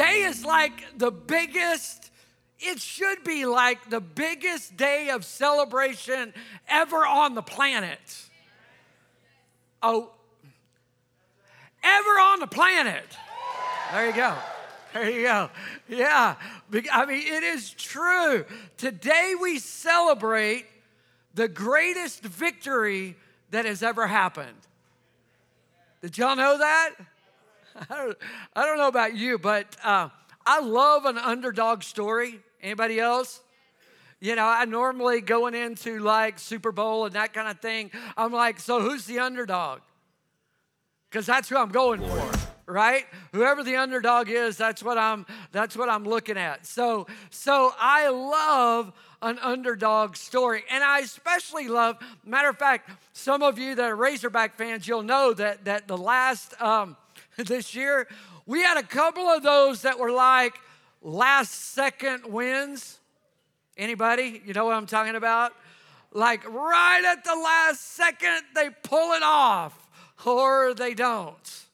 today is like the biggest, it should be like the biggest day of celebration ever on the planet. Oh, ever on the planet. There you go. There you go. Yeah. I mean, it is true. Today we celebrate the greatest victory that has ever happened. Did y'all know that? I don't, I don't know about you, but uh, I love an underdog story. Anybody else? You know, I normally going into like Super Bowl and that kind of thing, I'm like, so who's the underdog? Because that's who I'm going for, right? Whoever the underdog is, that's what I'm that's what I'm looking at. So so I love an underdog story. And I especially love, matter of fact, some of you that are Razorback fans, you'll know that that the last um, this year, we had a couple of those that were like last second wins. Anybody? You know what I'm talking about? Like right at the last second, they pull it off or they don't.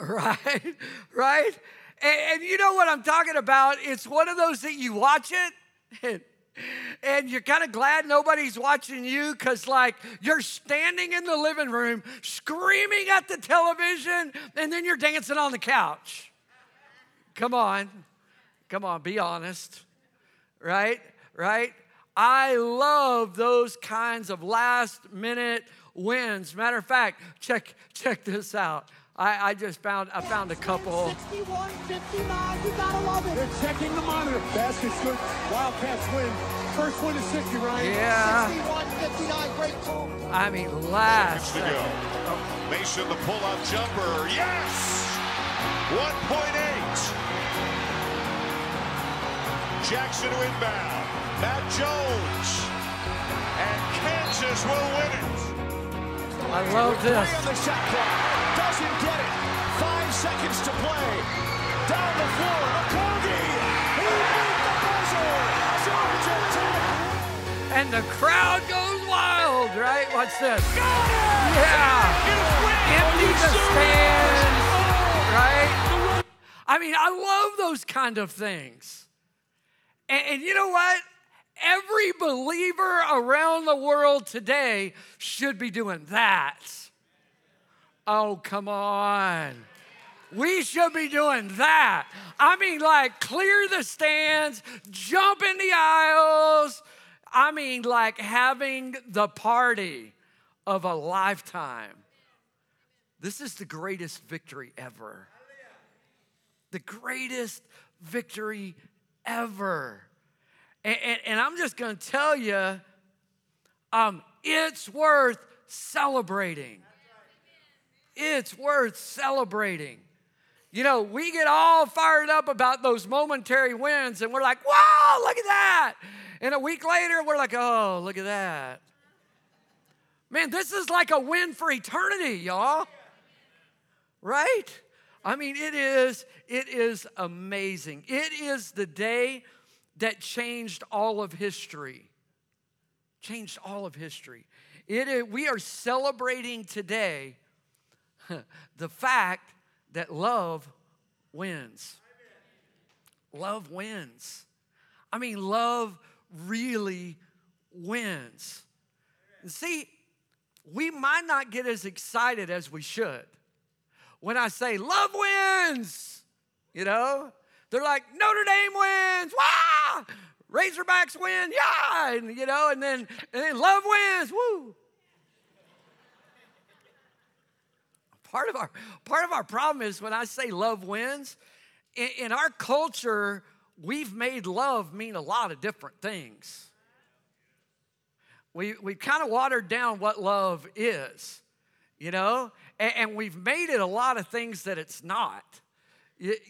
Right? Right? And, and, you know what I'm talking about? It's one of those that you watch it and, you're kind of glad nobody's watching you because, like, you're standing in the living room screaming at the television and then you're dancing on the couch. Come on. Come on, be honest. Right? Right? I love those kinds of last minute wins. Matter of fact, check check this out. I, I just found I found a couple. 61, 59, you gotta love it. They're checking the monitor. Basket's good. Wildcats win. First one is 60, Ryan. Yeah. 61, 59, great call. I mean, last to go. Mason the pull-up jumper. Yes. 1.8. Jackson to inbound. Matt Jones. And Kansas will win it. I love this. Seconds to play. Down the floor. Okogie. He beat the buzzer. Georgia Tech. And the crowd goes wild, right? Watch this. Got it. Yeah. Empty the stands, oh! right? I mean, I love those kind of things. And, and you know what? Every believer around the world today should be doing that. Oh, come on. We should be doing that. I mean, like, clear the stands, jump in the aisles. I mean, like, having the party of a lifetime. This is the greatest victory ever. The greatest victory ever. And, and, and I'm just gonna tell you, um, it's worth celebrating. It's worth celebrating. You know, we get all fired up about those momentary wins and we're like, wow, look at that. And a week later, we're like, oh, look at that. Man, this is like a win for eternity, y'all. Right? I mean, it is, it is amazing. It is the day that changed all of history. Changed all of history. It is, we are celebrating today the fact that love wins. Love wins. I mean, love really wins. And see, we might not get as excited as we should when I say love wins. You know, they're like Notre Dame wins, wow! Razorbacks win, yeah, and you know, and then and then love wins, woo. Part of our part of our problem is when I say love wins, in, in our culture, we've made love mean a lot of different things. We we kind of watered down what love is, you know, and, and we've made it a lot of things that it's not.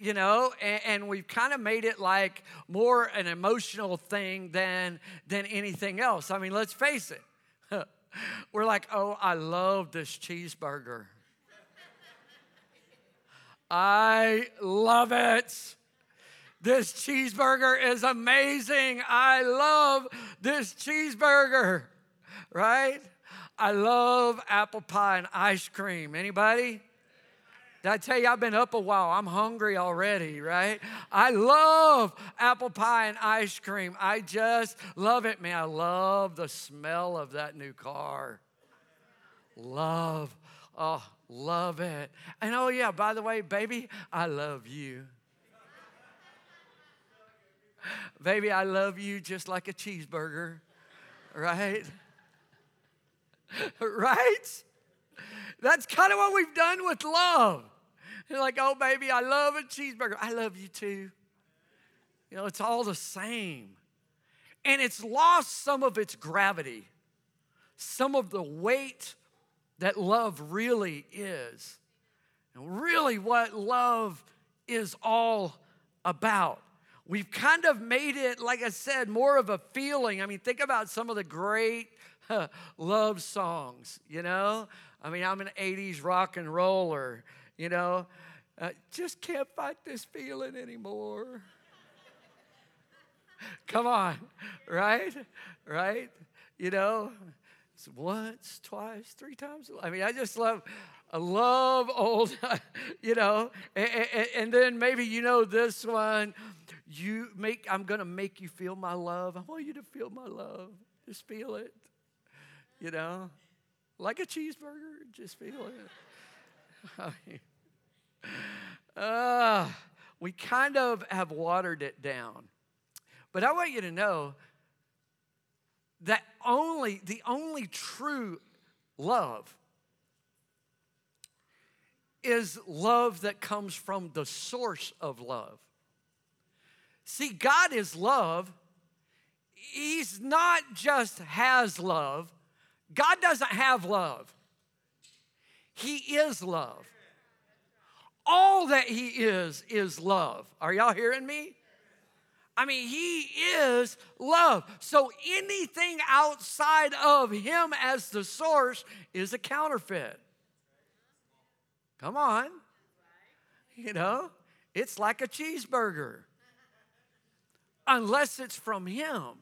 You, know, and, and we've kind of made it like more an emotional thing than than anything else. I mean, let's face it. We're like, oh, I love this cheeseburger. I love it. This cheeseburger is amazing. I love this cheeseburger, right? I love apple pie and ice cream. Anybody? Did I tell you I've been up a while? I'm hungry already, right? I love apple pie and ice cream. I just love it, man. I love the smell of that new car. Love, oh, love it. And oh, yeah, by the way, baby, I love you. baby, I love you just like a cheeseburger, right? right? That's kind of what we've done with love. You're like, oh, baby, I love a cheeseburger. I love you too. You know, it's all the same. And it's lost some of its gravity, some of the weight that love really is, and really what love is all about. We've kind of made it, like I said, more of a feeling. I mean, think about some of the great love songs, you know? I mean, I'm an 80s rock and roller, you know? Uh, just can't fight this feeling anymore. Come on, right? Right? You know, once, twice, three times. I mean, I just love, I love old, you know, and, and, and then maybe you know this one. You make, I'm gonna make you feel my love. I want you to feel my love. Just feel it you know, like a cheeseburger, just feel it. uh, we kind of have watered it down. But I want you to know that only the only true love is love that comes from the source of love. See, God is love. He's not just has love, God doesn't have love, He is love. All that He is, is love. Are y'all hearing me? I mean, He is love. So anything outside of Him as the source is a counterfeit. Come on. You know, it's like a cheeseburger. Unless it's from Him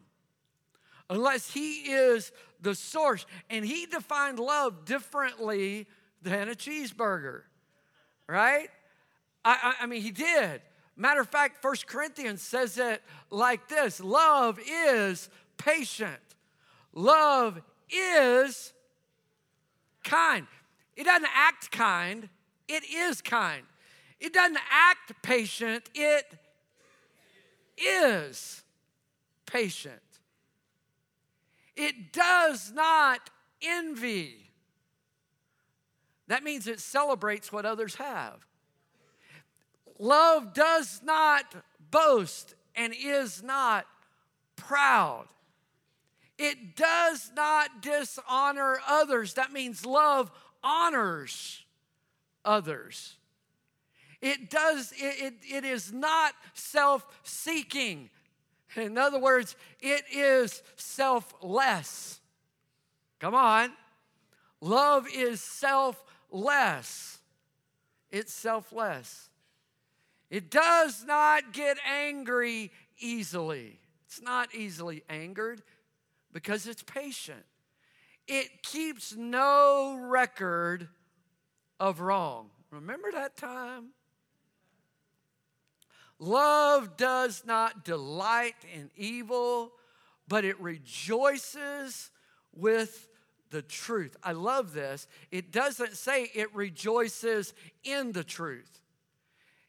unless He is the source. And He defined love differently than a cheeseburger, right? I, I, I mean, He did. Matter of fact, First Corinthians says it like this love is patient, love is kind. It doesn't act kind, it is kind. It doesn't act patient, it is patient. It does not envy. That means it celebrates what others have. Love does not boast and is not proud. It does not dishonor others. That means love honors others. It does, it, it, it is not self seeking. In other words, it is selfless. Come on. Love is selfless. It's selfless. It does not get angry easily. It's not easily angered because it's patient. It keeps no record of wrong. Remember that time Love does not delight in evil, but it rejoices with the truth. I love this. It doesn't say it rejoices in the truth,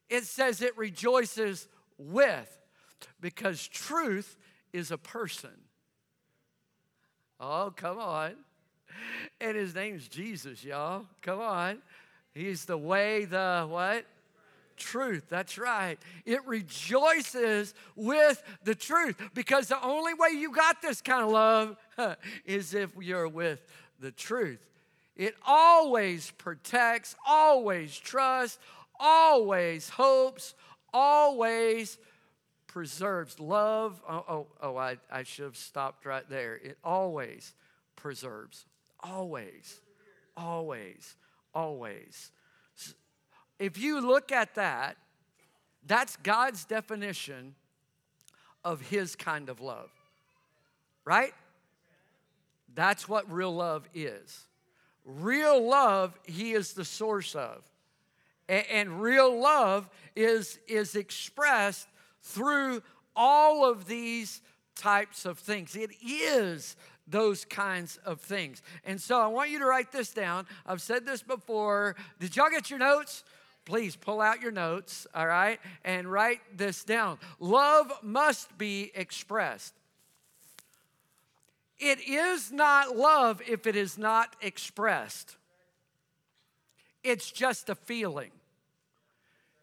it says it rejoices with, because truth is a person. Oh, come on. And his name's Jesus, y'all. Come on. He's the way, the what? truth. That's right. It rejoices with the truth because the only way you got this kind of love is if you're with the truth. It always protects, always trusts, always hopes, always preserves. Love, oh, oh, oh I, I should have stopped right there. It always preserves. Always, always, always if you look at that, that's God's definition of his kind of love, right? That's what real love is. Real love, he is the source of. And real love is, is expressed through all of these types of things. It is those kinds of things. And so I want you to write this down. I've said this before. Did y'all get your notes? Please pull out your notes, all right, and write this down. Love must be expressed. It is not love if it is not expressed. It's just a feeling.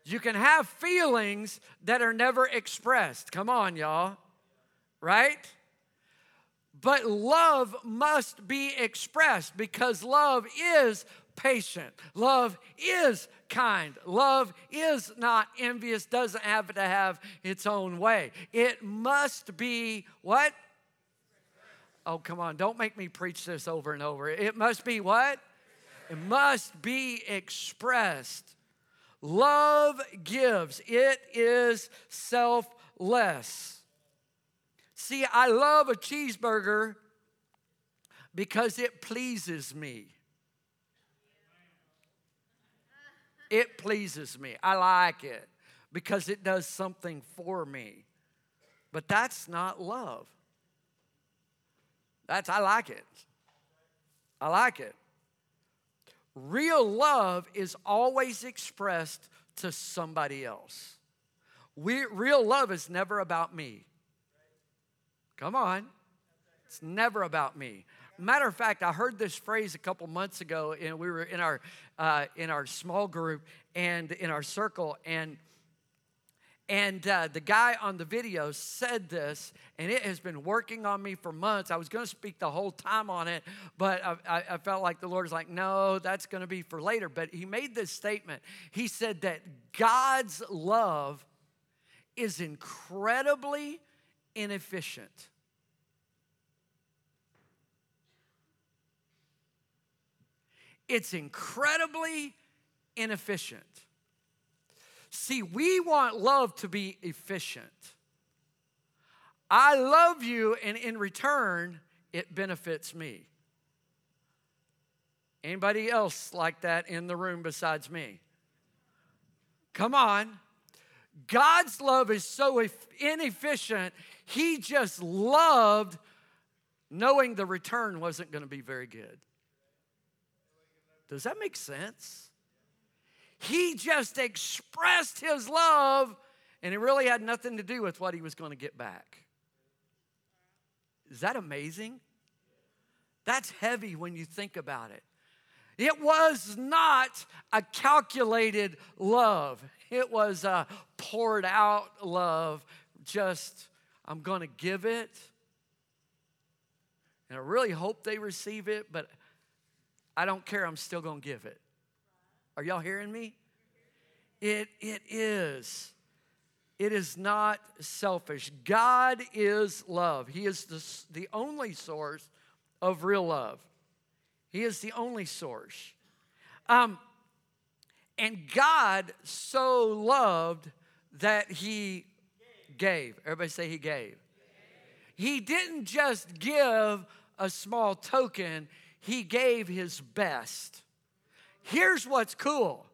You can have feelings that are never expressed. Come on, y'all. Right? But love must be expressed because love is patient. Love is kind. Love is not envious, doesn't have to have its own way. It must be what? Oh, come on, don't make me preach this over and over. It must be what? It must be expressed. Love gives, it is selfless. See, I love a cheeseburger because it pleases me. It pleases me. I like it because it does something for me. But that's not love. That's, I like it. I like it. Real love is always expressed to somebody else. We, real love is never about me. Come on. It's never about me. Matter of fact, I heard this phrase a couple months ago, and we were in our uh, in our small group and in our circle, and and uh, the guy on the video said this, and it has been working on me for months. I was going to speak the whole time on it, but I, I, I felt like the Lord was like, no, that's going to be for later. But he made this statement. He said that God's love is incredibly inefficient. It's incredibly inefficient. See, we want love to be efficient. I love you, and in return, it benefits me. Anybody else like that in the room besides me? Come on. God's love is so inefficient, He just loved knowing the return wasn't going to be very good. Does that make sense? He just expressed his love, and it really had nothing to do with what he was going to get back. Is that amazing? That's heavy when you think about it. It was not a calculated love, it was a poured out love. Just, I'm going to give it. And I really hope they receive it, but I don't care. I'm still going to give it. Are y'all hearing me? It, it is. It is not selfish. God is love. He is the, the only source of real love. He is the only source. Um, and God so loved that He gave. Everybody say He gave. He didn't just give a small token, He gave His best. Here's what's cool.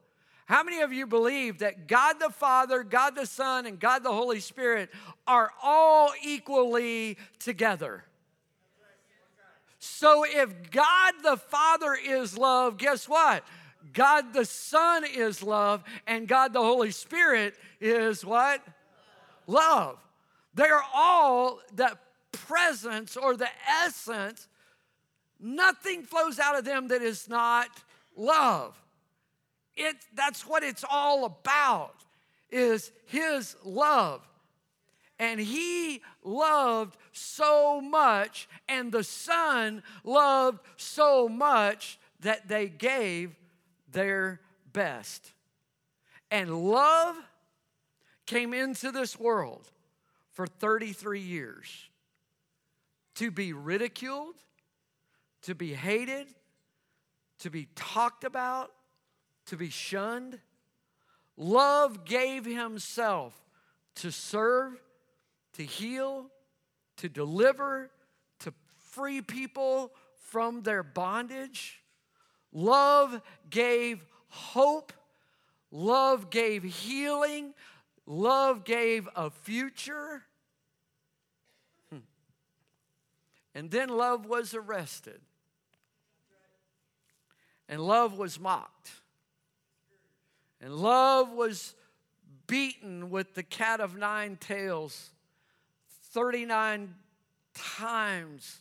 How many of you believe that God the Father, God the Son, and God the Holy Spirit are all equally together? So if God the Father is love, guess what? God the Son is love, and God the Holy Spirit is what? Love. They're all the presence or the essence. Nothing flows out of them that is not love. It, that's what it's all about is his love. And he loved so much, and the Son loved so much that they gave their best. And love came into this world for 33 years to be ridiculed, to be hated, to be talked about, to be shunned. Love gave himself to serve, to heal, to deliver, to free people from their bondage. Love gave hope. Love gave healing. Love gave a future. Hmm. And then love was arrested. And love was mocked. And love was beaten with the cat of nine tails 39 times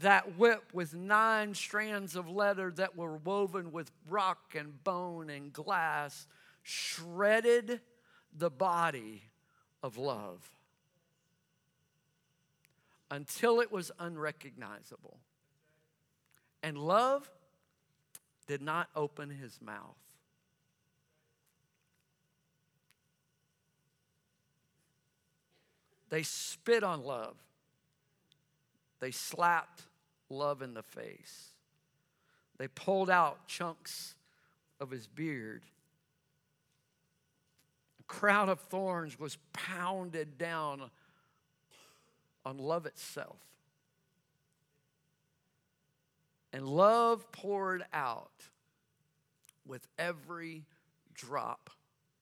that whip with nine strands of leather that were woven with rock and bone and glass shredded the body of love until it was unrecognizable. And love did not open his mouth. They spit on love. They slapped love in the face. They pulled out chunks of his beard. A crown of thorns was pounded down on love itself. And love poured out with every drop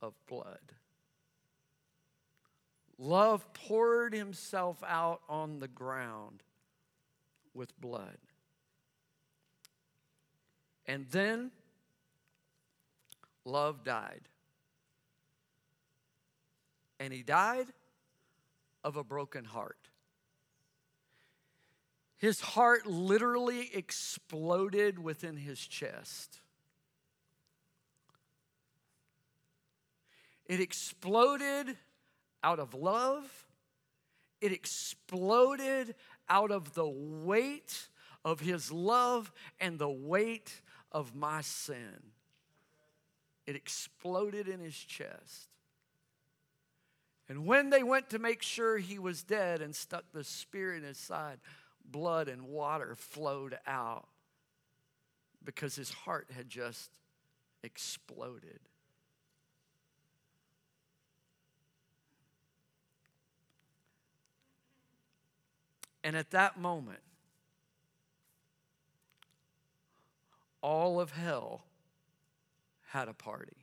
of blood. Love poured himself out on the ground with blood. And then love died. And he died of a broken heart. His heart literally exploded within his chest. It exploded out of love, it exploded out of the weight of his love and the weight of my sin. It exploded in his chest. And when they went to make sure he was dead and stuck the spear in his side, blood and water flowed out because his heart had just exploded. And at that moment, all of hell had a party.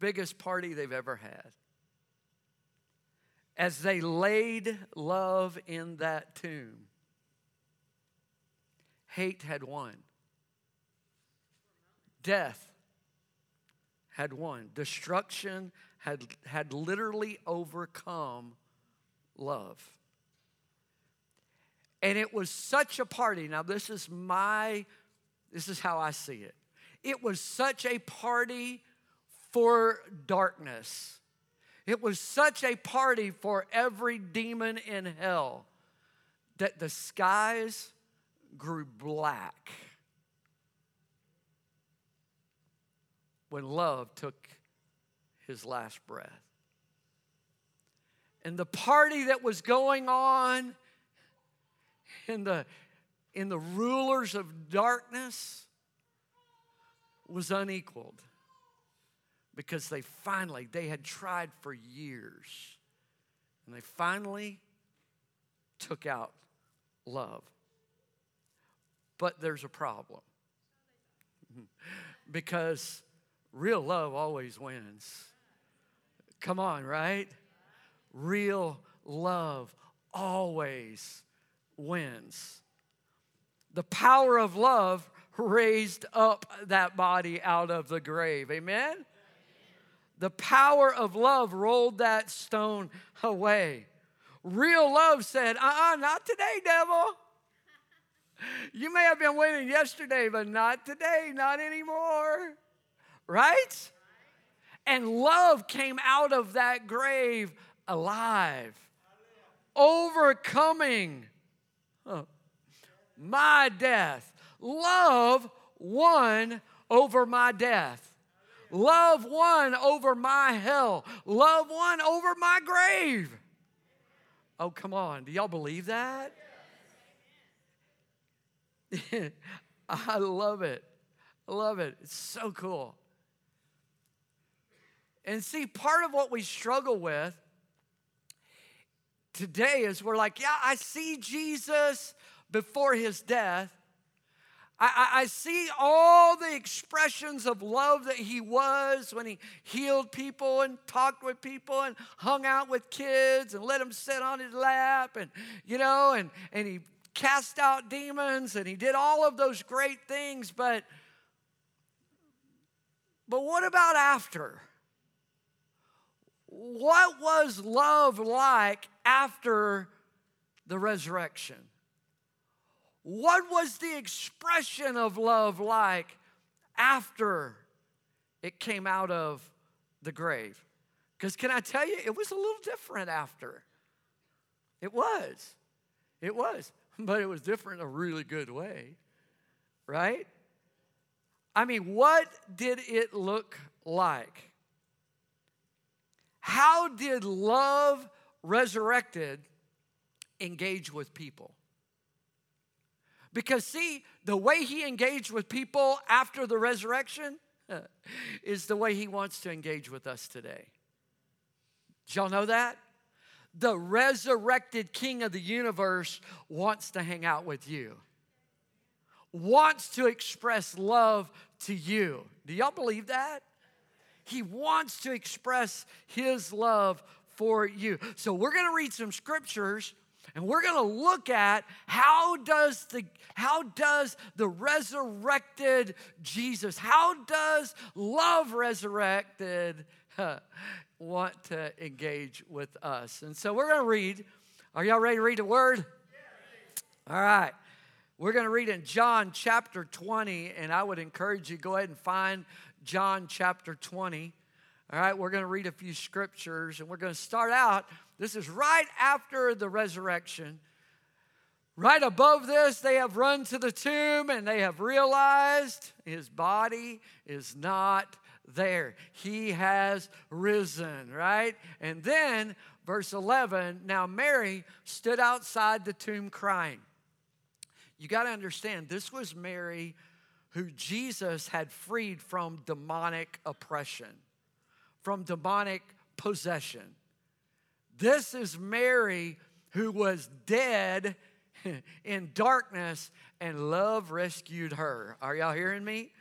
Biggest party they've ever had. As they laid love in that tomb, hate had won, death had won, destruction had, had literally overcome love. And it was such a party. Now, this is my, this is how I see it. It was such a party for darkness. It was such a party for every demon in hell that the skies grew black when love took his last breath. And the party that was going on in the, in the rulers of darkness was unequaled because they finally they had tried for years and they finally took out love but there's a problem because real love always wins come on right real love always wins. The power of love raised up that body out of the grave. Amen? The power of love rolled that stone away. Real love said, uh uh-uh, uh not today, devil. You may have been winning yesterday, but not today, not anymore. Right? And love came out of that grave alive, overcoming my death. Love won over my death. Love won over my hell. Love won over my grave. Oh, come on. Do y'all believe that? I love it. I love it. It's so cool. And see, part of what we struggle with today is we're like, yeah, I see Jesus before his death. I, I, see all the expressions of love that he was when he healed people and talked with people and hung out with kids and let them sit on his lap and, you know, and, and he cast out demons and he did all of those great things. But, but what about after? What was love like after the resurrection? What was the expression of love like after it came out of the grave? Because, can I tell you, it was a little different after. It was. It was. But it was different in a really good way, right? I mean, what did it look like? How did love resurrected engage with people? Because, see, the way he engaged with people after the resurrection is the way he wants to engage with us today. Did y'all know that? The resurrected king of the universe wants to hang out with you, wants to express love to you. Do y'all believe that? He wants to express his love for you. So we're going to read some scriptures and we're going to look at how does the how does the resurrected Jesus, how does love resurrected want to engage with us? And so we're going to read. Are y'all ready to read the word? All right. We're going to read in John chapter 20, and I would encourage you go ahead and find John chapter 20. All right, we're going to read a few scriptures, and we're going to start out this is right after the resurrection. Right above this, they have run to the tomb and they have realized his body is not there. He has risen, right? And then, verse 11 now Mary stood outside the tomb crying. You got to understand, this was Mary who Jesus had freed from demonic oppression, from demonic possession. This is Mary who was dead in darkness and love rescued her. Are y'all hearing me?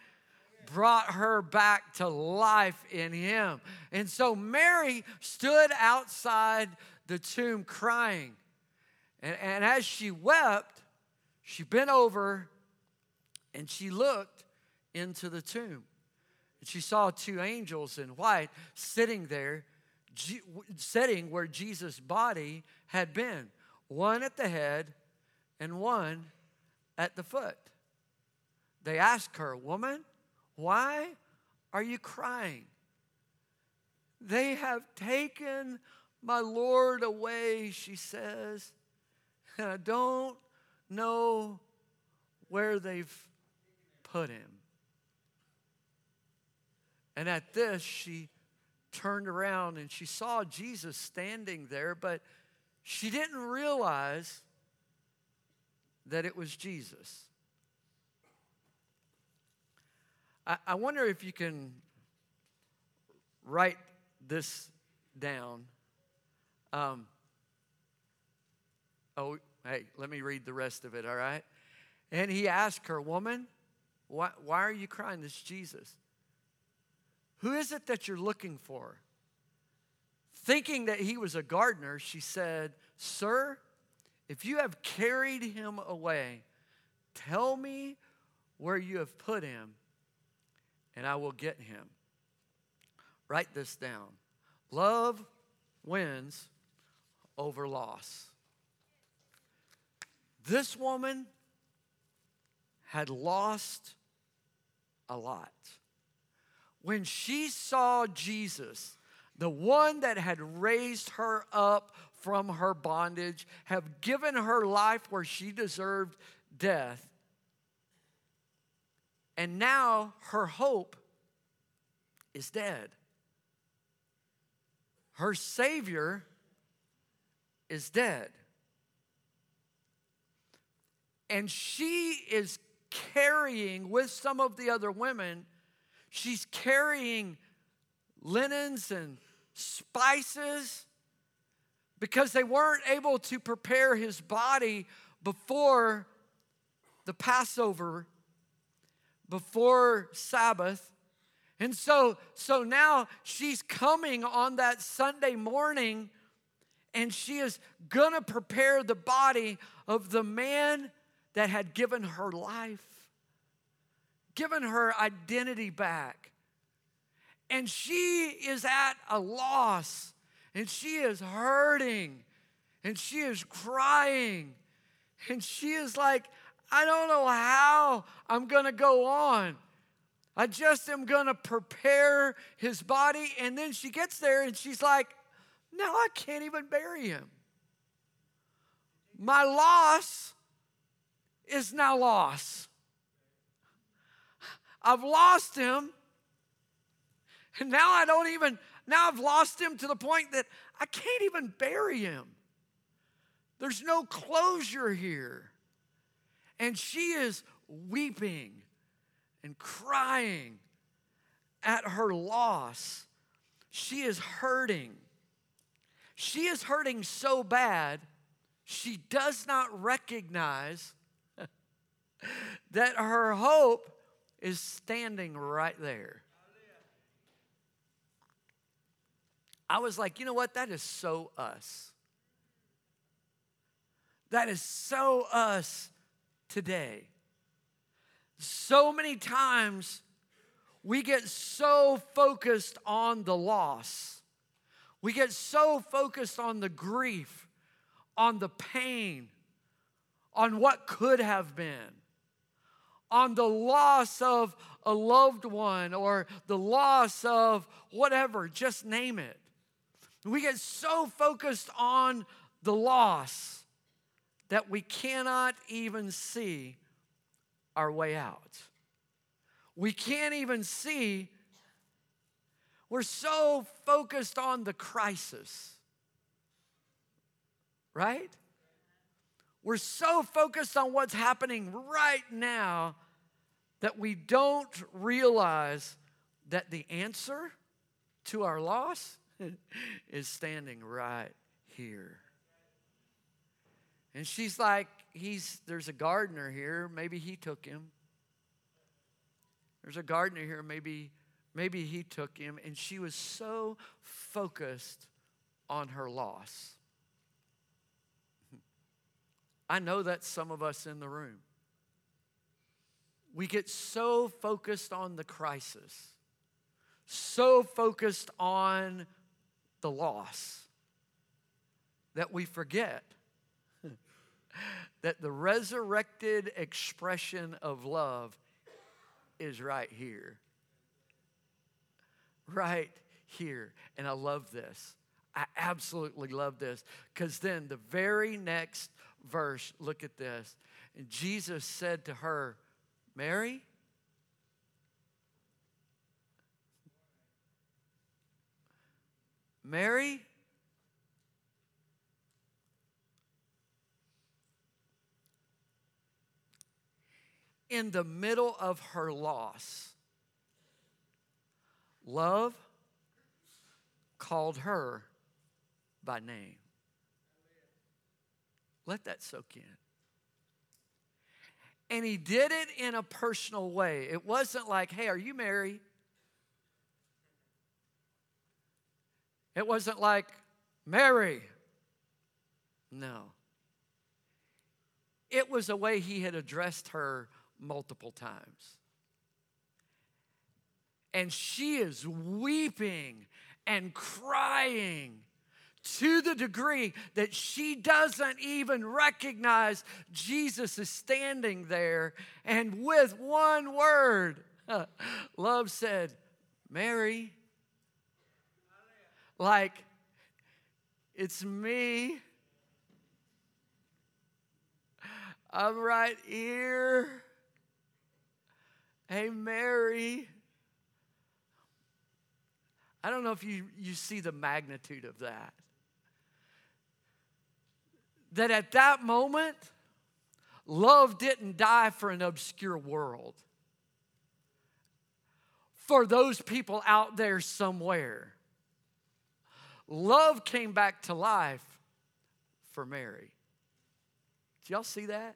Brought her back to life in him. And so Mary stood outside the tomb crying. And, and as she wept, she bent over and she looked into the tomb. And she saw two angels in white sitting there setting where Jesus' body had been one at the head and one at the foot. They asked her, Woman, why are you crying? They have taken my Lord away, she says, and I don't know where they've put him. And at this, she turned around and she saw Jesus standing there, but she didn't realize that it was Jesus. I, I wonder if you can write this down. Um, oh, hey, let me read the rest of it, all right? And he asked her, Woman, why, why are you crying? This Jesus. Who is it that you're looking for? Thinking that he was a gardener, she said, Sir, if you have carried him away, tell me where you have put him, and I will get him. Write this down. Love wins over loss. This woman had lost a lot when she saw Jesus, the one that had raised her up from her bondage, have given her life where she deserved death, and now her hope is dead. Her Savior is dead. And she is carrying with some of the other women She's carrying linens and spices because they weren't able to prepare his body before the Passover before Sabbath. And so, so now she's coming on that Sunday morning and she is gonna prepare the body of the man that had given her life, given her identity back. And she is at a loss and she is hurting and she is crying and she is like, I don't know how I'm gonna go on. I just am gonna prepare his body. And then she gets there and she's like, now I can't even bury him. My loss is now loss. I've lost him. And now I don't even, now I've lost him to the point that I can't even bury him. There's no closure here. And she is weeping and crying at her loss. She is hurting. She is hurting so bad, she does not recognize that her hope is standing right there. I was like, you know what? That is so us. That is so us today. So many times we get so focused on the loss, we get so focused on the grief, on the pain, on what could have been, on the loss of a loved one or the loss of whatever, just name it. We get so focused on the loss that we cannot even see our way out. We can't even see, we're so focused on the crisis, right? We're so focused on what's happening right now that we don't realize that the answer to our loss is standing right here. And she's like, he's there's a gardener here, maybe he took him. There's a gardener here, maybe maybe he took him and she was so focused on her loss. I know that's some of us in the room. We get so focused on the crisis, so focused on the loss, that we forget that the resurrected expression of love is right here. Right here. And I love this. I absolutely love this because then the very next verse, look at this. And Jesus said to her, Mary, Mary, in the middle of her loss, love called her by name. Let that soak in. And he did it in a personal way. It wasn't like, hey, are you married? It wasn't like, Mary. No. It was a way he had addressed her multiple times. And she is weeping and crying to the degree that she doesn't even recognize Jesus is standing there. And with one word, love said, Mary, like, it's me. I'm right here. Hey, Mary. I don't know if you, you see the magnitude of that. That at that moment, love didn't die for an obscure world, for those people out there somewhere. Love came back to life for Mary. Did y'all see that?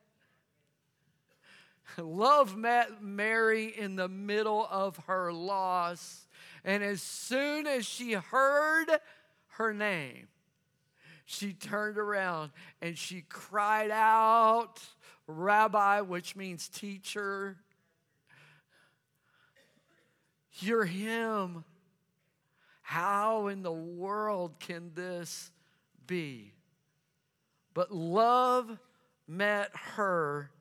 Love met Mary in the middle of her loss. And as soon as she heard her name, she turned around and she cried out, Rabbi, which means teacher. You're him. How in the world can this be? But love met her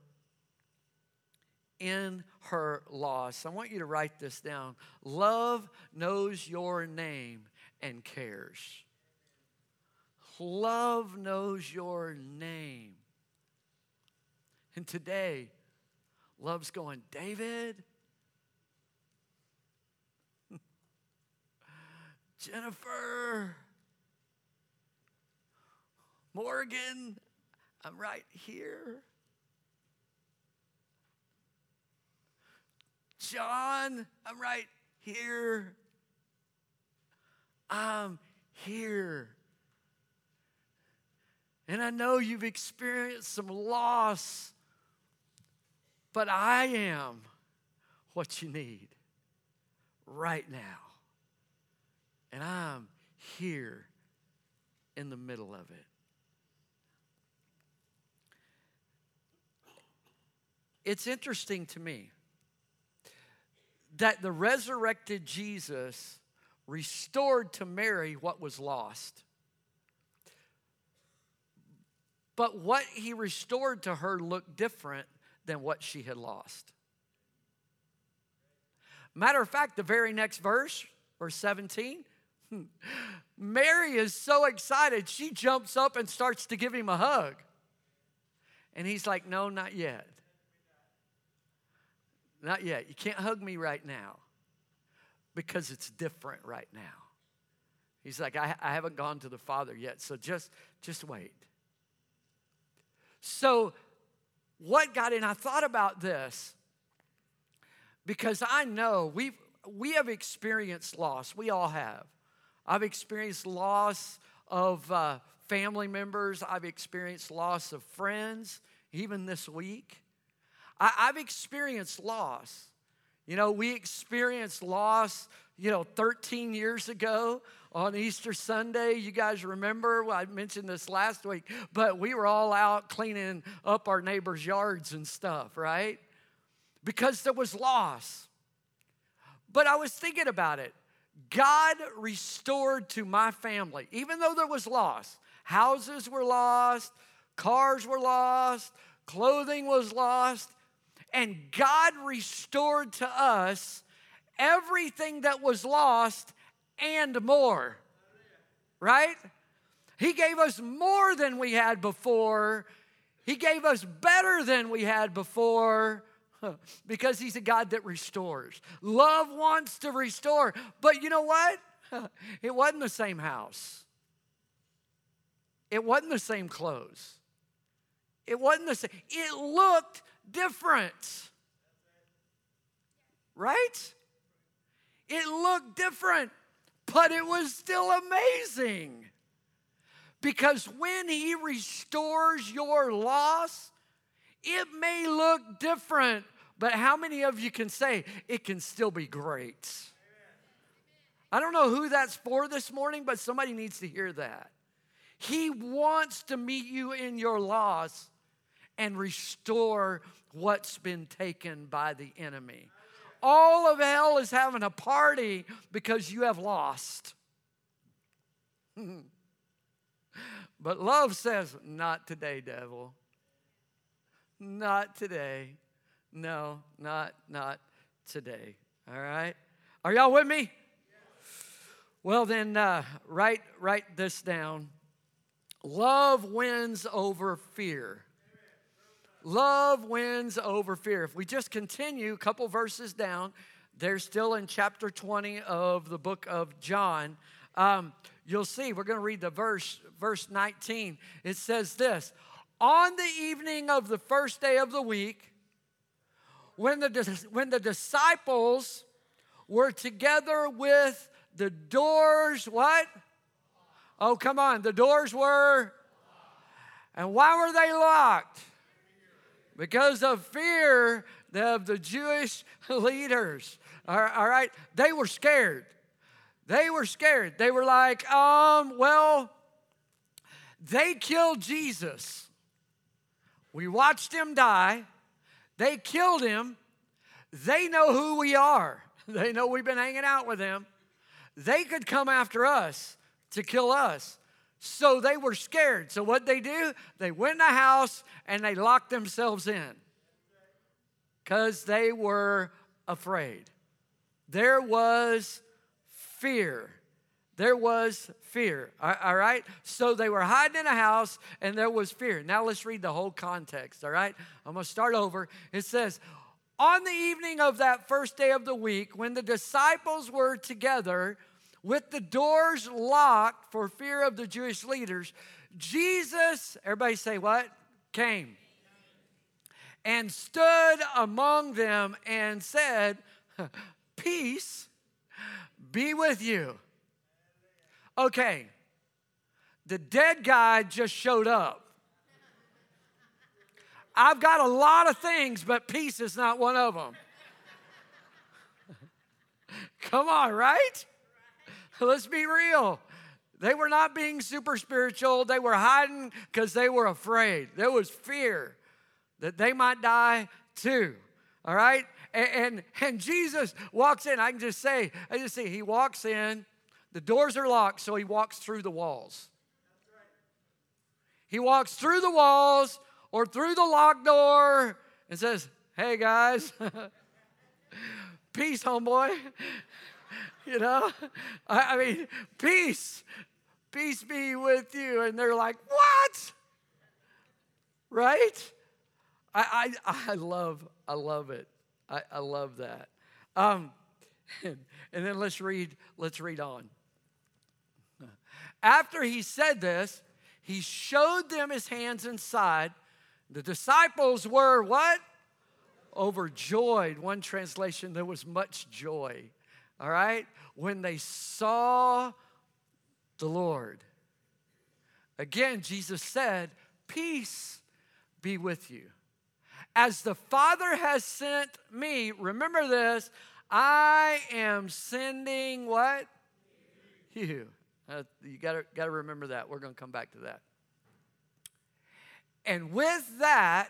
in her loss. I want you to write this down. Love knows your name and cares. Love knows your name. And today, love's going, David, Jennifer, Morgan, I'm right here. John, I'm right here. I'm here. And I know you've experienced some loss, but I am what you need right now. And I'm here in the middle of it. It's interesting to me that the resurrected Jesus restored to Mary what was lost. But what he restored to her looked different than what she had lost. Matter of fact, the very next verse, verse 17, Mary is so excited, she jumps up and starts to give him a hug. And he's like, No, not yet. Not yet. You can't hug me right now because it's different right now. He's like, I, I haven't gone to the Father yet, so just, just wait. So, what got in? I thought about this because I know we've we have experienced loss. We all have. I've experienced loss of uh, family members. I've experienced loss of friends, even this week. I, I've experienced loss. You know, we experience loss, you know, 13 years ago on Easter Sunday. You guys remember? I mentioned this last week, but we were all out cleaning up our neighbors' yards and stuff, right? Because there was loss. But I was thinking about it. God restored to my family, even though there was loss. Houses were lost, cars were lost, clothing was lost. And God restored to us everything that was lost and more. Right? He gave us more than we had before. He gave us better than we had before because He's a God that restores. Love wants to restore. But you know what? It wasn't the same house, it wasn't the same clothes. It wasn't the same. It looked different. Right? It looked different, but it was still amazing. Because when He restores your loss, it may look different, but how many of you can say it can still be great? I don't know who that's for this morning, but somebody needs to hear that. He wants to meet you in your loss and restore what's been taken by the enemy. All of hell is having a party because you have lost. but love says, Not today, devil. Not today. No, not not today. All right? Are y'all with me? Well, then, uh, write, write this down. Love wins over fear. Love wins over fear. If we just continue a couple verses down, they're still in chapter 20 of the book of John. Um, you'll see, we're going to read the verse, verse 19. It says this On the evening of the first day of the week, when the, when the disciples were together with the doors, what? Oh, come on, the doors were. And why were they locked? Because of fear of the Jewish leaders. All right? They were scared. They were scared. They were like, um, well, they killed Jesus. We watched him die. They killed him. They know who we are. They know we've been hanging out with him. They could come after us to kill us. So they were scared. So what they do? They went in the house and they locked themselves in because they were afraid. There was fear. There was fear. All right? So they were hiding in a house and there was fear. Now let's read the whole context. All right? I'm going to start over. It says, On the evening of that first day of the week, when the disciples were together with the doors locked for fear of the Jewish leaders, Jesus, everybody say what? Came. And stood among them and said, Peace be with you. Okay, the dead guy just showed up. I've got a lot of things, but peace is not one of them. Come on, right? Let's be real. They were not being super spiritual. They were hiding because they were afraid. There was fear that they might die too. All right? And, and, and Jesus walks in. I can just say, I just see, he walks in the doors are locked, so he walks through the walls. He walks through the walls or through the locked door and says, Hey guys, peace, homeboy. you know, I, I mean, peace, peace be with you. And they're like, What? Right? I, I, I love, I love it. I, I love that. Um, and, and then let's read, let's read on. After he said this, he showed them his hands and side. The disciples were what? Overjoyed. One translation, there was much joy. All right? When they saw the Lord. Again, Jesus said, Peace be with you. As the Father has sent me, remember this, I am sending what? You. Uh, you got to remember that. We're going to come back to that. And with that,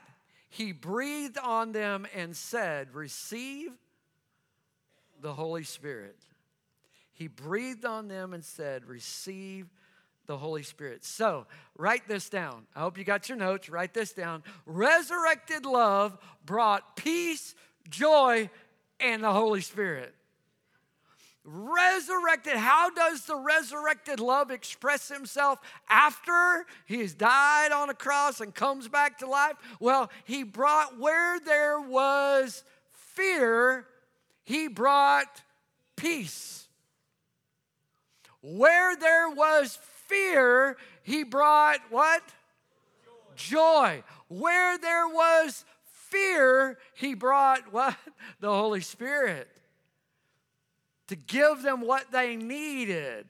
he breathed on them and said, Receive the Holy Spirit. He breathed on them and said, Receive the Holy Spirit. So, write this down. I hope you got your notes. Write this down. Resurrected love brought peace, joy, and the Holy Spirit. Resurrected. How does the resurrected love express himself after he's died on a cross and comes back to life? Well, he brought where there was fear, he brought peace. Where there was fear, he brought what? Joy. Joy. Where there was fear, he brought what? The Holy Spirit to give them what they needed.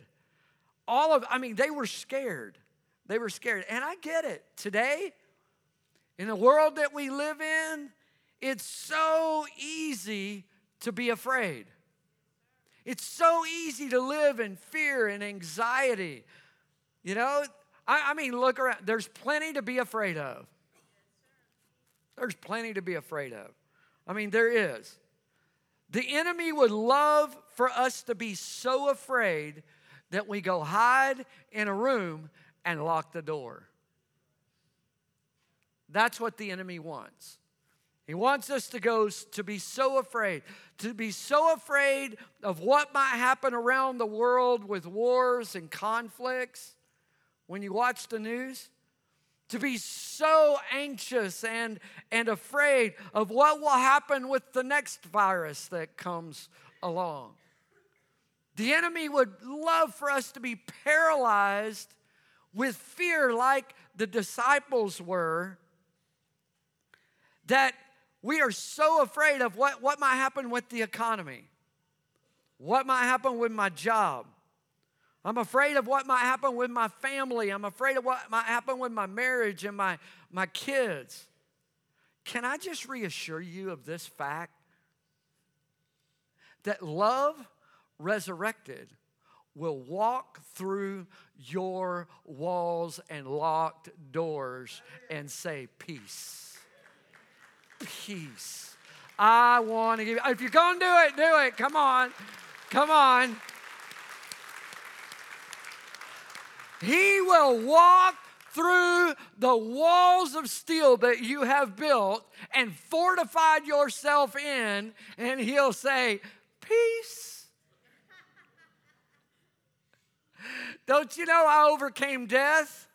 All of, I mean, they were scared. They were scared. And I get it. Today, in the world that we live in, it's so easy to be afraid. It's so easy to live in fear and anxiety. You know, I, I, mean, look around. There's plenty to be afraid of. There's plenty to be afraid of. I mean, there is. The enemy would love for us to be so afraid that we go hide in a room and lock the door. That's what the enemy wants. He wants us to go to be so afraid, to be so afraid of what might happen around the world with wars and conflicts. When you watch the news, to be so anxious and, and afraid of what will happen with the next virus that comes along. The enemy would love for us to be paralyzed with fear, like the disciples were, that we are so afraid of what, what might happen with the economy, what might happen with my job. I'm afraid of what might happen with my family. I'm afraid of what might happen with my marriage and my, my kids. Can I just reassure you of this fact? That love resurrected will walk through your walls and locked doors and say, Peace. Peace. I want to give you, if you're going to do it, do it. Come on. Come on. He will walk through the walls of steel that you have built and fortified yourself in, and He'll say, Peace. Don't you know I overcame death?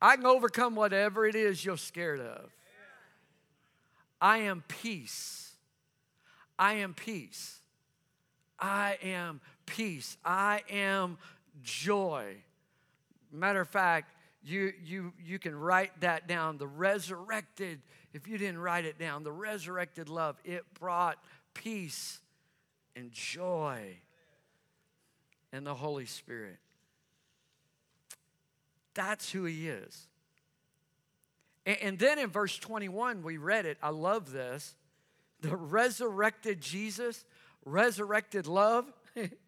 I can overcome whatever it is you're scared of. I am peace. I am peace. I am peace. I am joy. Matter of fact, you, you, you can write that down. The resurrected, if you didn't write it down, the resurrected love, it brought peace and joy and the Holy Spirit. That's who He is. And, then in verse 21, we read it. I love this. The resurrected Jesus, resurrected love,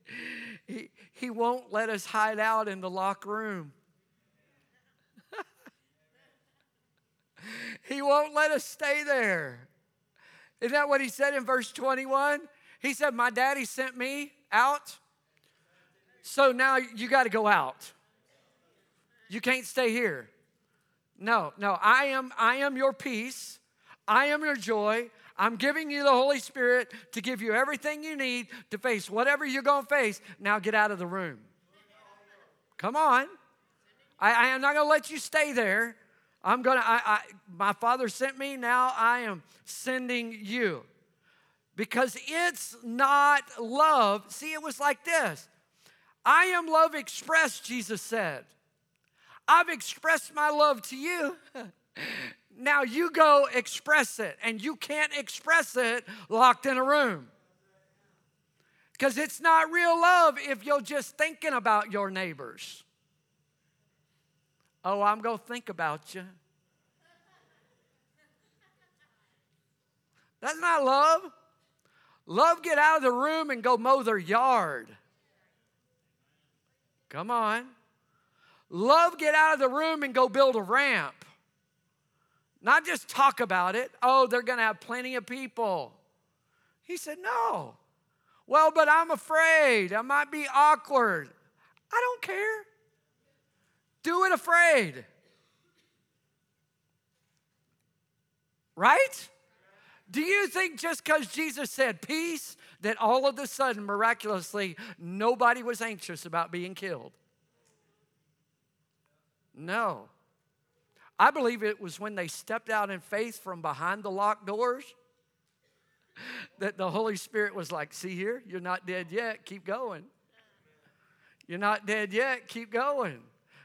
he, he won't let us hide out in the locked room. he won't let us stay there. Isn't that what he said in verse 21? He said, My daddy sent me out, so now you got to go out. You can't stay here. No, no, I am I am your peace. I am your joy. I'm giving you the Holy Spirit to give you everything you need to face whatever you're going to face. Now get out of the room. Come on. I, I am not going to let you stay there. I'm going to, I, I, my Father sent me. Now I am sending you. Because it's not love. See, it was like this I am love expressed, Jesus said. I've expressed my love to you. Now you go express it, and you can't express it locked in a room. Because it's not real love if you're just thinking about your neighbors. Oh, I'm going to think about you. That's not love. Love get out of the room and go mow their yard. Come on. Love get out of the room and go build a ramp. Not just talk about it. Oh, they're going to have plenty of people. He said, No. Well, but I'm afraid. I might be awkward. I don't care. Do it afraid. Right? Do you think just because Jesus said peace, that all of a sudden, miraculously, nobody was anxious about being killed? No. I believe it was when they stepped out in faith from behind the locked doors that the Holy Spirit was like, See here, you're not dead yet, keep going. You're not dead yet, keep going.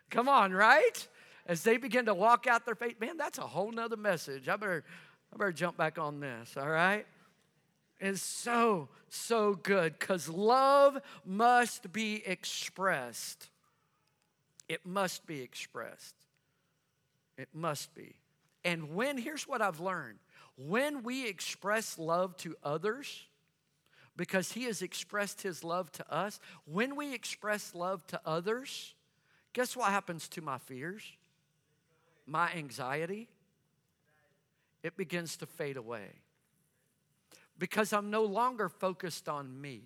Come on, right? As they begin to walk out their faith, man, that's a whole nother message. I better, I better jump back on this, all right? It's so, so good because love must be expressed. It must be expressed. It must be. And when, here's what I've learned when we express love to others, because He has expressed His love to us, when we express love to others, guess what happens to my fears? My anxiety? It begins to fade away. Because I'm no longer focused on me,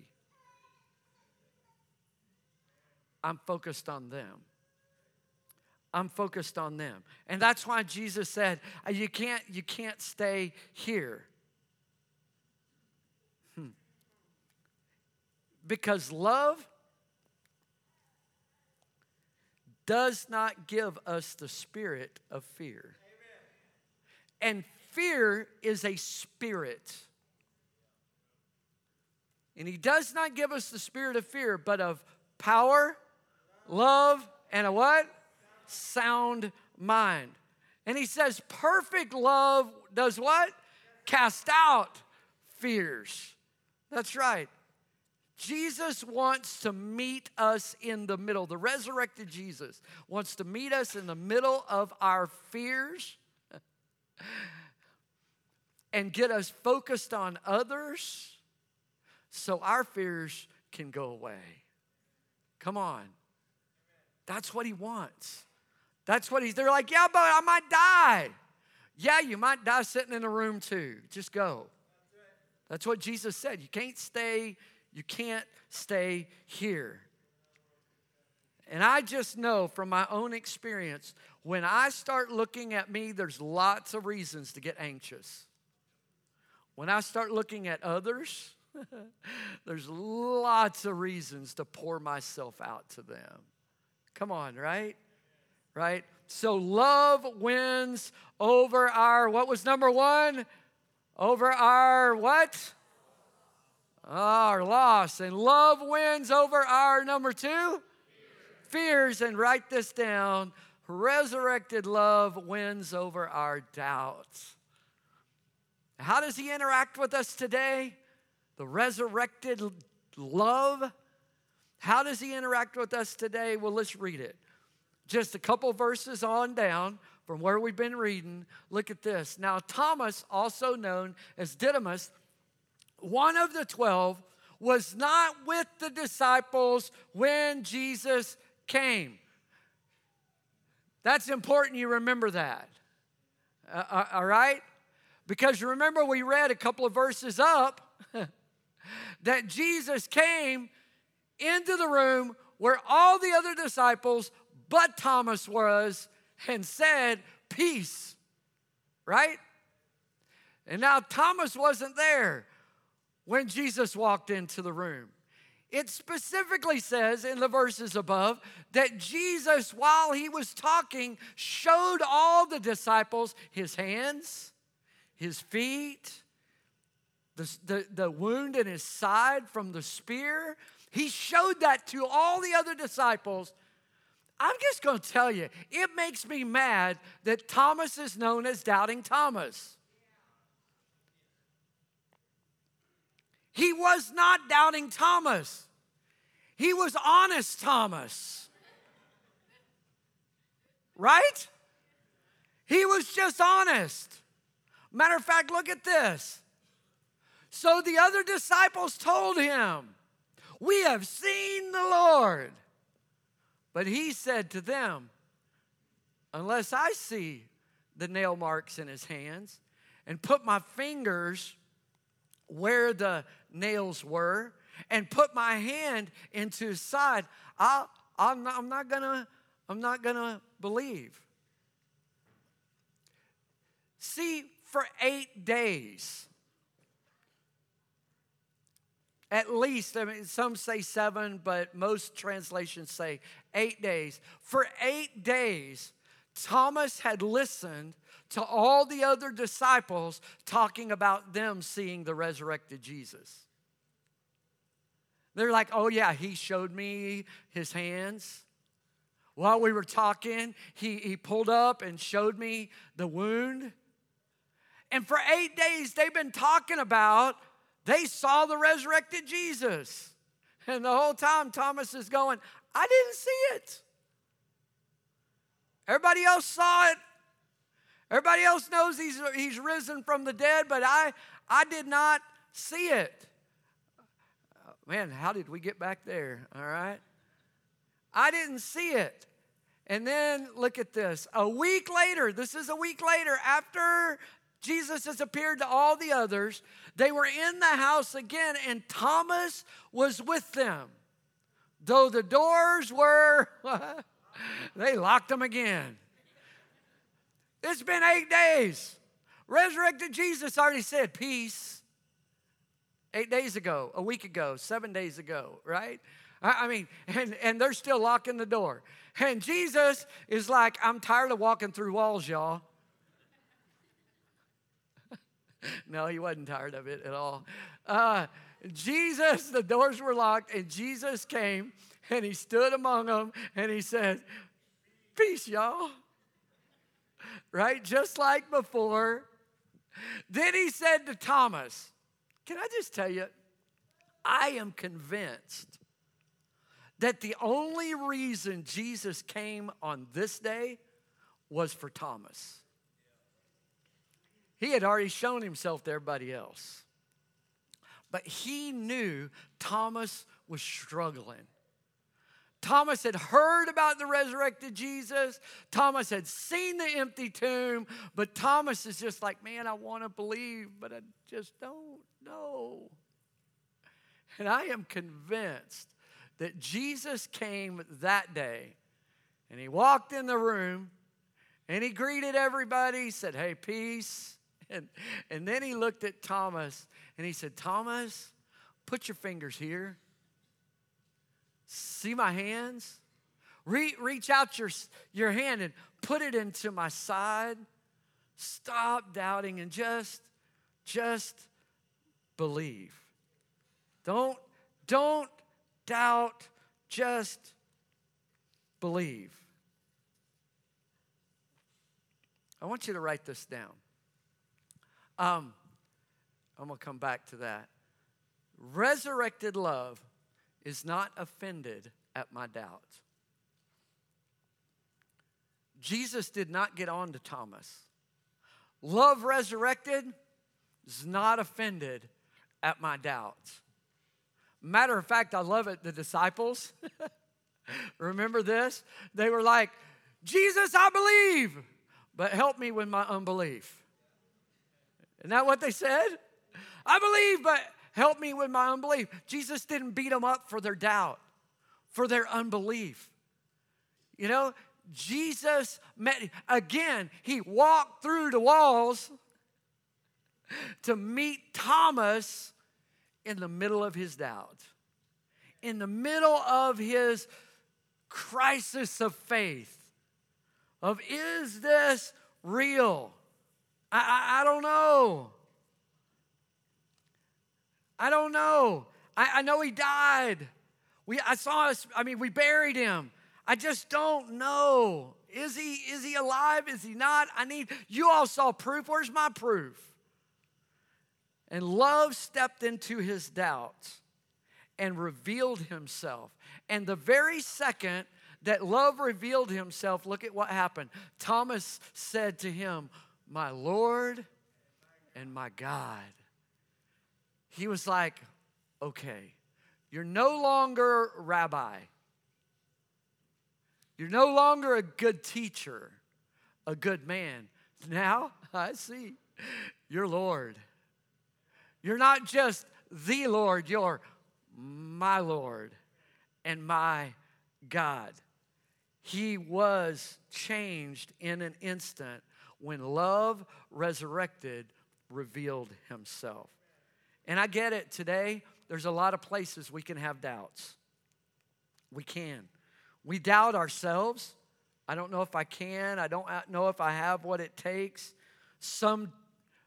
I'm focused on them. I'm focused on them. And that's why Jesus said, uh, you can't, you can't stay here. Hmm. Because love does not give us the spirit of fear. And fear is a spirit. And he does not give us the spirit of fear, but of power, love, and a what? Sound mind. And he says, perfect love does what? Cast out fears. That's right. Jesus wants to meet us in the middle. The resurrected Jesus wants to meet us in the middle of our fears. and get us focused on others so our fears can go away. Come on. That's what he wants. That's what he's, they're like, yeah, but I might die. Yeah, you might die sitting in a room too. Just go. That's what Jesus said. You can't stay, you can't stay here. And I just know from my own experience, when I start looking at me, there's lots of reasons to get anxious. When I start looking at others, there's lots of reasons to pour myself out to them. Come on, right? Right? So love wins over our, what was number one? Over our what? Our loss. And love wins over our number two? Fears. And write this down. Resurrected love wins over our doubts. How does he interact with us today? The resurrected love. How does he interact with us today? Well, let's read it. Just a couple verses on down from where we've been reading. Look at this. Now, Thomas, also known as Didymus, one of the twelve, was not with the disciples when Jesus came. That's important you remember that. Uh, uh all right? Because you remember, we read a couple of verses up that Jesus came into the room where all the other disciples but Thomas was and said, Peace, right? And now Thomas wasn't there when Jesus walked into the room. It specifically says in the verses above that Jesus, while he was talking, showed all the disciples his hands, his feet, the, the, the wound in his side from the spear. He showed that to all the other disciples I'm just going to tell you, it makes me mad that Thomas is known as Doubting Thomas. He was not Doubting Thomas, he was Honest Thomas. Right? He was just honest. Matter of fact, look at this. So the other disciples told him, We have seen the Lord. But he said to them, Unless I see the nail marks in his hands and put my fingers where the nails were and put my hand into his side, I'll, I'm, not, I'm not gonna I'm not gonna believe. See, for eight days, at least, I mean, some say seven, but most translations say eight days. For eight days, Thomas had listened to all the other disciples talking about them seeing the resurrected Jesus. They're like, oh, yeah, he showed me his hands. While we were talking, he, he pulled up and showed me the wound. And for eight days, they've been talking about they saw the resurrected Jesus. And the whole time, Thomas is going, I didn't see it. Everybody else saw it. Everybody else knows he's, he's risen from the dead, but I, I did not see it. Man, how did we get back there? All right. I didn't see it. And then look at this. A week later, this is a week later, after Jesus has appeared to all the others. They were in the house again, and Thomas was with them. Though the doors were, they locked them again. It's been eight days. Resurrected Jesus already said, Peace. Eight days ago, a week ago, seven days ago, right? I mean, and, and they're still locking the door. And Jesus is like, I'm tired of walking through walls, y'all. no, he wasn't tired of it at all. Uh, Jesus, the doors were locked, and Jesus came and he stood among them and he said, Peace, y'all. Right? Just like before. Then he said to Thomas, Can I just tell you, I am convinced that the only reason Jesus came on this day was for Thomas. He had already shown himself to everybody else. But he knew Thomas was struggling. Thomas had heard about the resurrected Jesus. Thomas had seen the empty tomb. But Thomas is just like, man, I want to believe, but I just don't know. And I am convinced that Jesus came that day and he walked in the room and he greeted everybody, said, Hey, peace. And, and then he looked at Thomas and he said, Thomas, put your fingers here. See my hands? Re- reach out your, your hand and put it into my side. Stop doubting and just, just believe. Don't, don't doubt, just believe. I want you to write this down. Um, I'm going to come back to that. Resurrected love is not offended at my doubts. Jesus did not get on to Thomas. Love resurrected is not offended at my doubts. Matter of fact, I love it. The disciples, remember this? They were like, Jesus, I believe, but help me with my unbelief. Isn't that what they said? I believe, but help me with my unbelief. Jesus didn't beat them up for their doubt, for their unbelief. You know, Jesus met, again, he walked through the walls to meet Thomas in the middle of his doubt, in the middle of his crisis of faith of is this real? I, I, I don't know. I don't know. I, I know he died. We, I saw us, I mean, we buried him. I just don't know. Is he, is he alive? Is he not? I need, you all saw proof. Where's my proof? And love stepped into his doubts and revealed himself. And the very second that love revealed himself, look at what happened. Thomas said to him, My Lord and my God. He was like, Okay, you're no longer rabbi. You're no longer a good teacher, a good man. Now I see you're Lord. You're not just the Lord, you're my Lord and my God. He was changed in an instant when love resurrected, revealed himself. And I get it today, there's a lot of places we can have doubts. We can. We doubt ourselves. I don't know if I can. I don't know if I have what it takes. Some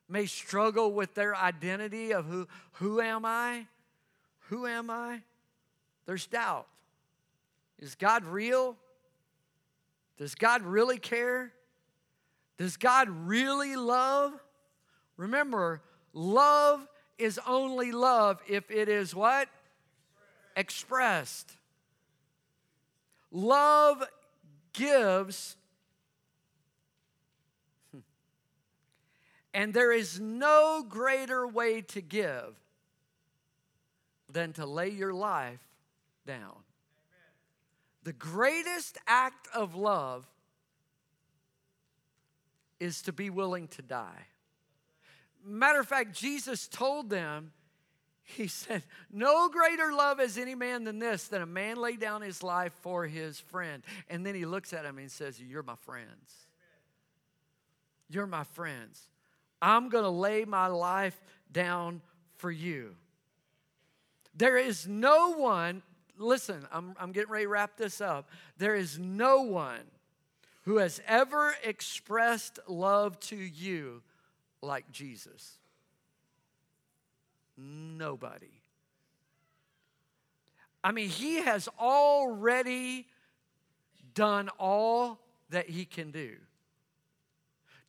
may struggle with their identity of who, who am I? Who am I? There's doubt. Is God real? Does God really care? Does God really love? Remember, love is only love if it is what? Expressed. Love gives, hmm, and there is no greater way to give than to lay your life down. The greatest act of love is to be willing to die. Matter of fact, Jesus told them, He said, No greater love has any man than this, that a man lay down his life for his friend. And then He looks at him and says, You're my friends. You're my friends. I'm going to lay my life down for you. There is no one, listen, I'm, I'm getting ready to wrap this up. There is no one who has ever expressed love to you like Jesus. Nobody. I mean, he has already done all that he can do.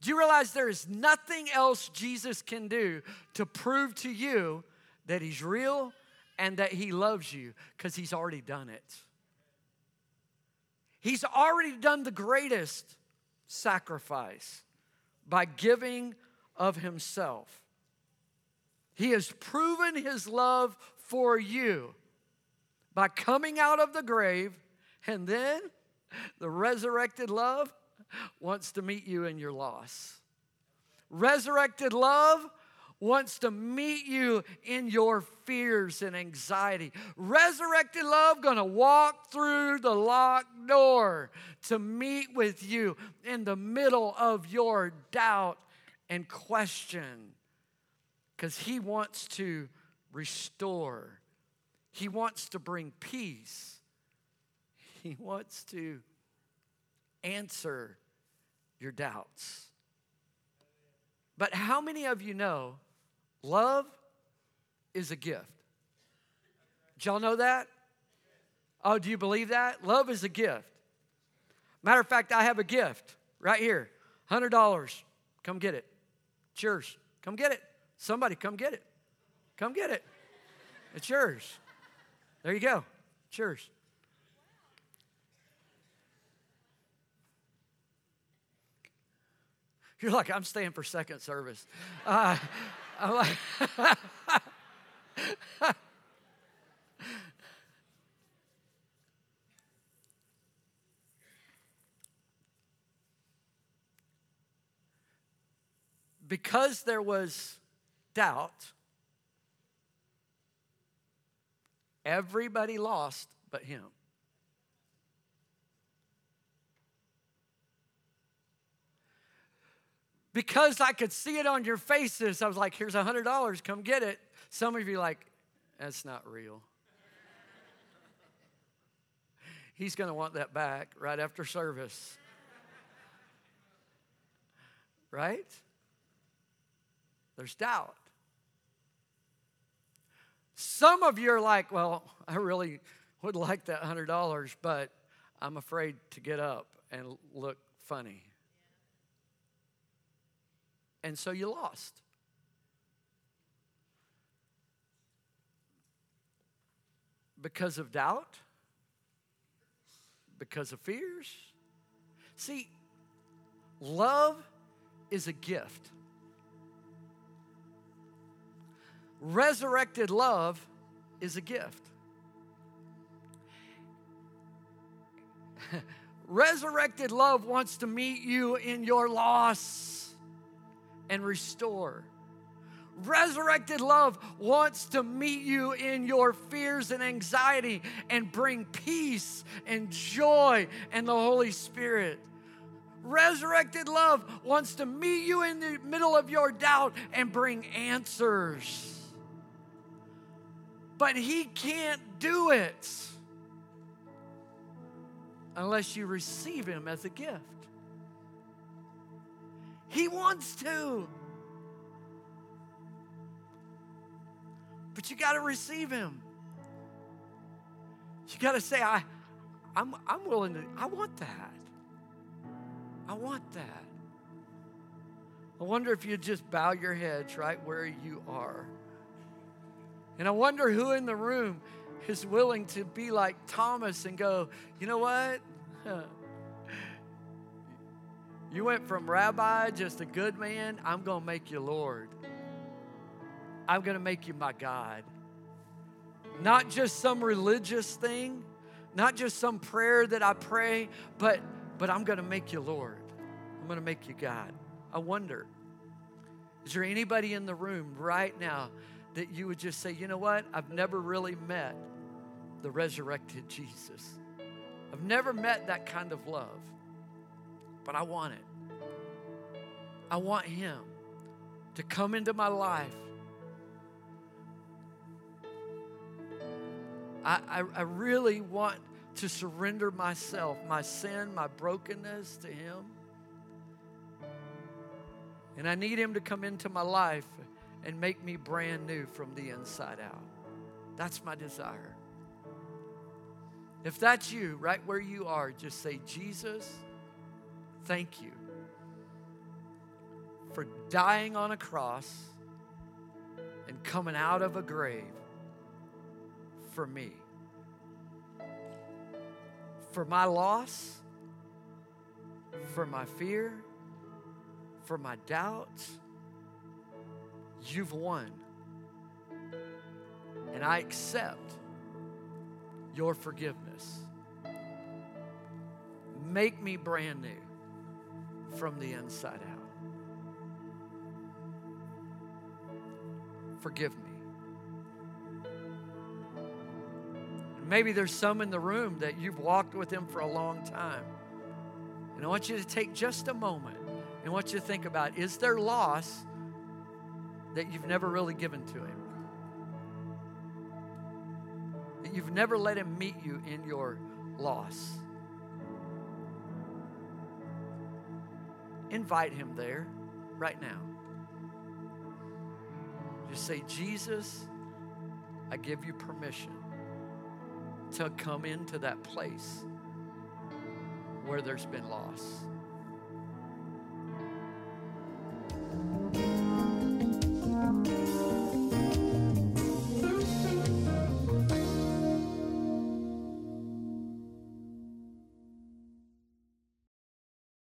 Do you realize there is nothing else Jesus can do to prove to you that he's real and that He loves you because He's already done it. He's already done the greatest sacrifice by giving of himself. He has proven his love for you by coming out of the grave, and then the resurrected love wants to meet you in your loss. Resurrected love wants to meet you in your fears and anxiety. Resurrected love going to walk through the locked door to meet with you in the middle of your doubt and question because he wants to restore. He wants to bring peace. He wants to answer your doubts. But how many of you know love is a gift? Did y'all know that? Oh, do you believe that? Love is a gift. Matter of fact, I have a gift right here $100. Come get it. It's yours. Come get it. Somebody come get it. Come get it. It's yours. There you go. It's yours. You're like, I'm staying for second service. Uh, I'm like, because there was doubt, everybody lost but him. Because I could see it on your faces, I was like, here's a $100, come get it. Some of you like, that's not real. He's going to want that back right after service. Right? There's doubt. Some of you are like, well, I really would like that $100, but I'm afraid to get up and look funny. And so you lost. Because of doubt? Because of fears? See, love is a gift. Resurrected love is a gift. Resurrected love wants to meet you in your loss and restore. Resurrected love wants to meet you in your fears and anxiety and bring peace and joy and the Holy Spirit. Resurrected love wants to meet you in the middle of your doubt and bring answers. But He can't do it unless you receive Him as a gift. He wants to. But you got to receive him. You got to say, I, I'm, I'm willing to, I want that. I want that. I wonder if you just bow your heads right where you are. And I wonder who in the room is willing to be like Thomas and go, you know what? You went from rabbi, just a good man, I'm going to make you Lord. I'm going to make you my God. Not just some religious thing, not just some prayer that I pray, but but I'm going to make you Lord. I'm going to make you God. I wonder is there anybody in the room right now that you would just say, "You know what? I've never really met the resurrected Jesus. I've never met that kind of love." But I want it. I want Him to come into my life. I, I, I, really want to surrender myself, my sin, my brokenness to Him. And I need Him to come into my life and make me brand new from the inside out. That's my desire. If that's you, right where you are, just say, Jesus thank you for dying on a cross and coming out of a grave for me. For my loss, for my fear, for my doubts, You've won. And I accept your forgiveness. Make me brand new from the inside out. Forgive me. Maybe there's some in the room that you've walked with Him for a long time. And I want you to take just a moment and I want you to think about is there loss that you've never really given to Him? That you've never let Him meet you in your loss? Invite Him there right now. Just say, Jesus, I give you permission to come into that place where there's been loss.